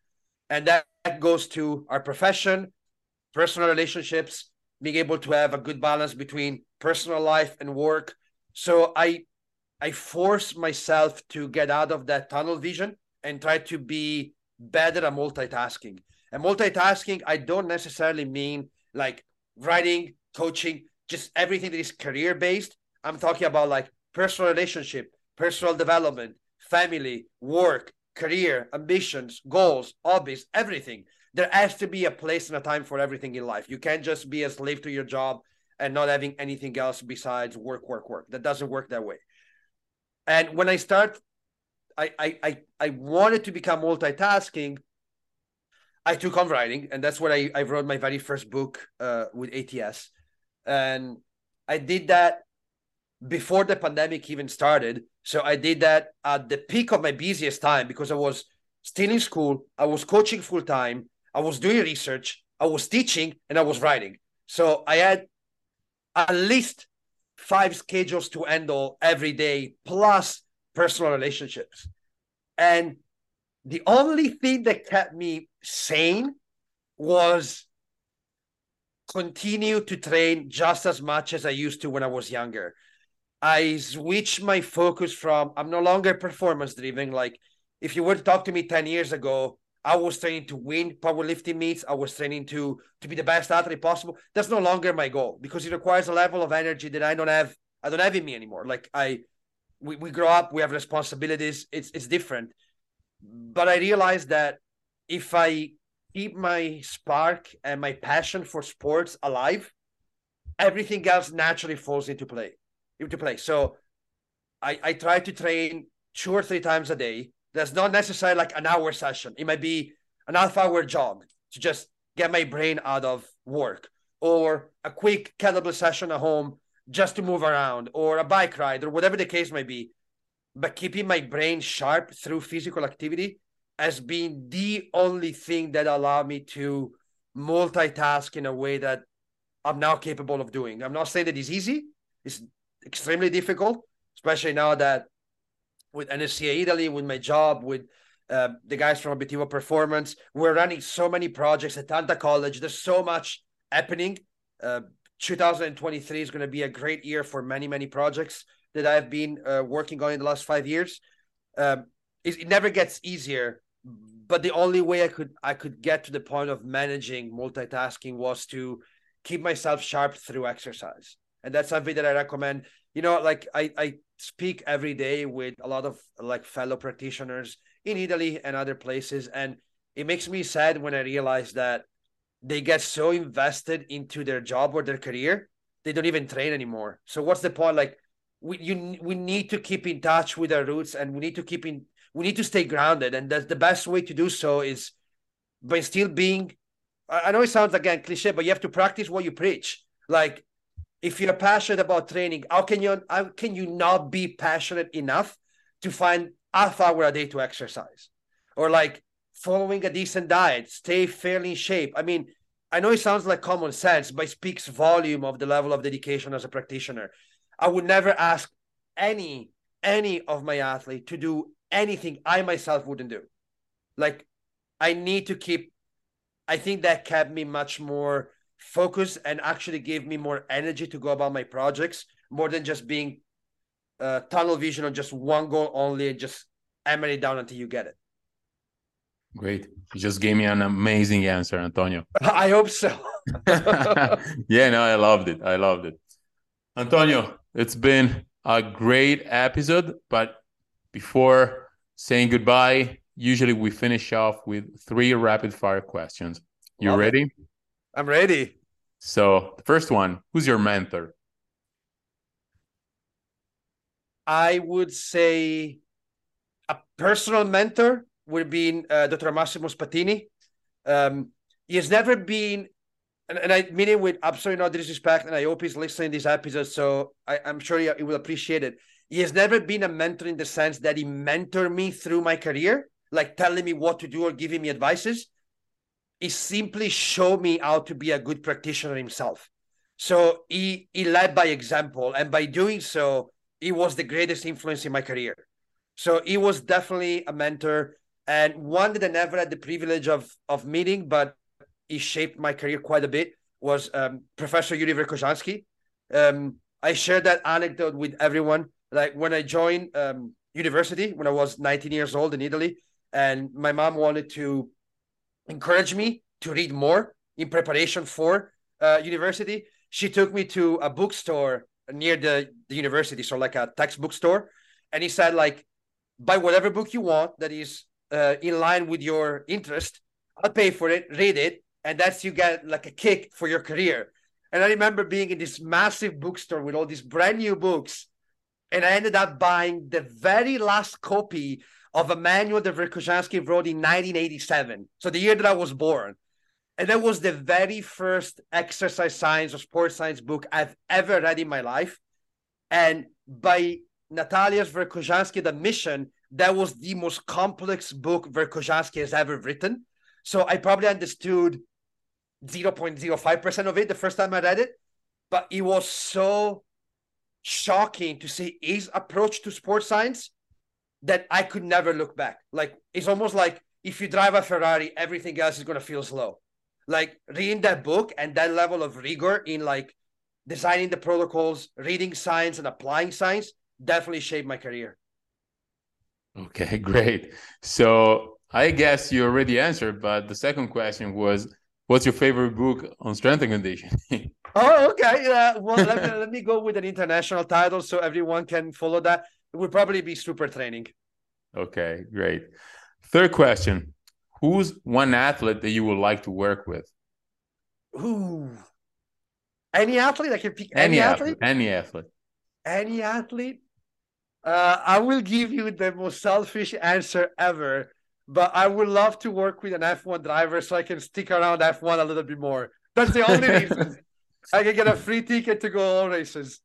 And that goes to our profession personal relationships being able to have a good balance between personal life and work. So i i force myself to get out of that tunnel vision and try to be better at multitasking. And multitasking i don't necessarily mean like writing coaching just everything that is career based. I'm talking about like personal relationship, personal development, family, work, career, ambitions, goals, hobbies, everything. there has to be a place and a time for everything in life. You can't just be a slave to your job and not having anything else besides work, work, work. That doesn't work that way. And when I start, I I I, I wanted to become multitasking. I took on writing, and that's where I, I wrote my very first book uh, with ATS. And I did that before the pandemic even started. So I did that at the peak of my busiest time because I was still in school, I was coaching full time, I was doing research, I was teaching, and I was writing. So I had at least five schedules to handle every day, plus personal relationships. And the only thing that kept me sane was continue to train just as much as I used to when I was younger. I switched my focus from I'm no longer performance driven. Like if you were to talk to me 10 years ago, I was training to win powerlifting meets. I was training to to be the best athlete possible. That's no longer my goal because it requires a level of energy that I don't have. I don't have in me anymore. Like I, we, we grow up, we have responsibilities. It's it's different but I realized that if I keep my spark and my passion for sports alive, everything else naturally falls into play. Into play. So I, I try to train two or three times a day. That's not necessarily like an hour session. It might be an half hour jog to just get my brain out of work, or a quick kettlebell session at home just to move around, or a bike ride, or whatever the case may be but keeping my brain sharp through physical activity has been the only thing that allowed me to multitask in a way that I'm now capable of doing. I'm not saying that it's easy. It's extremely difficult, especially now that with NSCA Italy, with my job, with uh, the guys from Obiettivo Performance, we're running so many projects at Tanta College. There's so much happening. Uh, 2023 is going to be a great year for many, many projects that I've been uh, working on in the last five years. Um, it, it never gets easier, but the only way I could I could get to the point of managing multitasking was to keep myself sharp through exercise, and that's something that I recommend. You know, like I I speak every day with a lot of like fellow practitioners in Italy and other places, and it makes me sad when I realize that they get so invested into their job or their career they don't even train anymore. So what's the point? Like we you we need to keep in touch with our roots and we need to keep in we need to stay grounded. And that's the best way to do so is by still being i know it sounds again cliche but you have to practice what you preach. Like if you're passionate about training how can you how can you not be passionate enough to find half hour a day to exercise? Or like following a decent diet stay fairly in shape. I mean i know it sounds like common sense but it speaks volume of the level of dedication as a practitioner. I would never ask any any of my athlete to do anything I myself wouldn't do. Like I need to keep I think that kept me much more focused and actually gave me more energy to go about my projects more than just being uh, tunnel vision on just one goal only and just hammer it down until you get it. Great. You just gave me an amazing answer, Antonio. <laughs> I hope so. <laughs> yeah, no, I loved it. I loved it. Antonio, it's been a great episode, but before saying goodbye, usually we finish off with three rapid fire questions. You Love ready? It. I'm ready. So, the first one Who's your mentor? I would say a personal mentor would be uh, Dr. Massimo Spattini. Um, he has never been and, and I mean it with absolutely no disrespect, and I hope he's listening to this episode, so I, am sure he, he will appreciate it. He has never been a mentor in the sense that he mentored me through my career, like telling me what to do or giving me advices. He simply showed me how to be a good practitioner himself. So he he led by example, and by doing so, he was the greatest influence in my career. So he was definitely a mentor and one that I never had the privilege of of meeting, but he shaped my career quite a bit was um, Professor Yuri Verkhoshansky. Um, I share that anecdote with everyone. Like when I joined um, university when I was 19 years old in Italy, and my mom wanted to encourage me to read more in preparation for uh, university. She took me to a bookstore near the, the university, so like a textbook store, and he said like, buy whatever book you want that is uh, in line with your interest I'll pay for it, read it, and that's you get like a kick for your career. And I remember being in this massive bookstore with all these brand new books, and I ended up buying the very last copy of a manual that wrote in 1987, so the year that I was born. And that was the very first exercise science or sports science book I've ever read in my life. And by Natalia's Verkhoshansky, The Mission, that was the most complex book Verkhoshansky has ever written. So I probably understood 0.05% of it the first time I read it, but it was so shocking to see his approach to sports science that I could never look back. Like it's almost like if you drive a Ferrari, everything else is gonna feel slow. Like reading that book and that level of rigor in like designing the protocols, reading science and applying science definitely shaped my career. Okay, <laughs> great. So I guess you already answered, but the second question was what's your favorite book on strength and conditioning? <laughs> oh, okay. Uh, well, let me, let me go with an international title so everyone can follow that. It would probably be Supertraining. Okay, great. Third question Who's one athlete that you would like to work with? Ooh. Any athlete? I can pick any, any athlete? athlete? Any athlete. Any athlete? Uh, I will give you the most selfish answer ever, but I would love to work with an F1 driver so I can stick around F1 a little bit more. That's the only <laughs> reason. I can get a free ticket to go all races.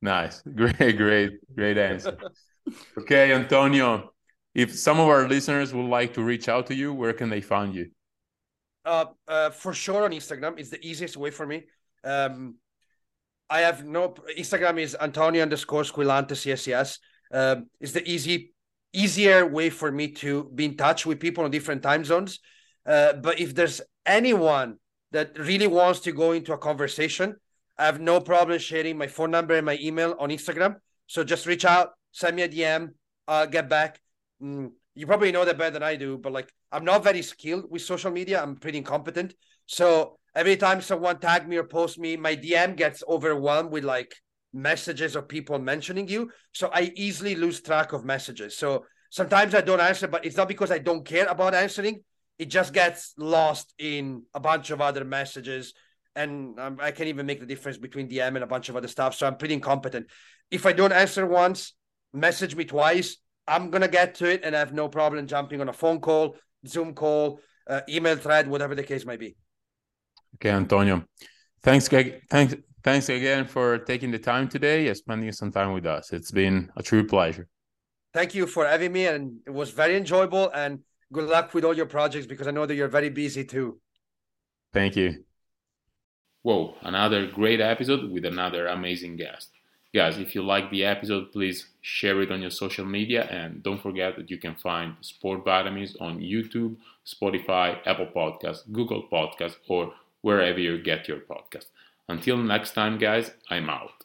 Nice. <laughs> Great, great, great answer. okay, Antonio, if some of our listeners would like to reach out to you, where can they find you? Uh, uh, for sure on Instagram. It's the easiest way for me. Um, I have no Instagram is Antonio underscore Squillante yes. Um, it's the easy, easier way for me to be in touch with people in different time zones. Uh, but if there's anyone that really wants to go into a conversation, I have no problem sharing my phone number and my email on Instagram. So just reach out, send me a DM, I'll get back. Mm, you probably know that better than I do, but like I'm not very skilled with social media. I'm pretty incompetent. So every time someone tag me or post me, my DM gets overwhelmed with like messages of people mentioning you. So I easily lose track of messages. So sometimes I don't answer, but it's not because I don't care about answering. It just gets lost in a bunch of other messages and um, I can't even make the difference between DM and a bunch of other stuff. So I'm pretty incompetent. If I don't answer once, message me twice. I'm gonna get to it, and I have no problem jumping on a phone call, Zoom call, uh, email thread, whatever the case might be. Okay, Antonio. Thanks, thanks, thanks again for taking the time today and spending some time with us. It's been a true pleasure. Thank you for having me, and it was very enjoyable. And good luck with all your projects because I know that you're very busy too. Thank you. Whoa, another great episode with another amazing guest. Guys, if you like the episode, please share it on your social media and don't forget that you can find Sport Vitamins on YouTube, Spotify, Apple Podcasts, Google Podcasts, or wherever you get your podcast. Until next time, guys, I'm out.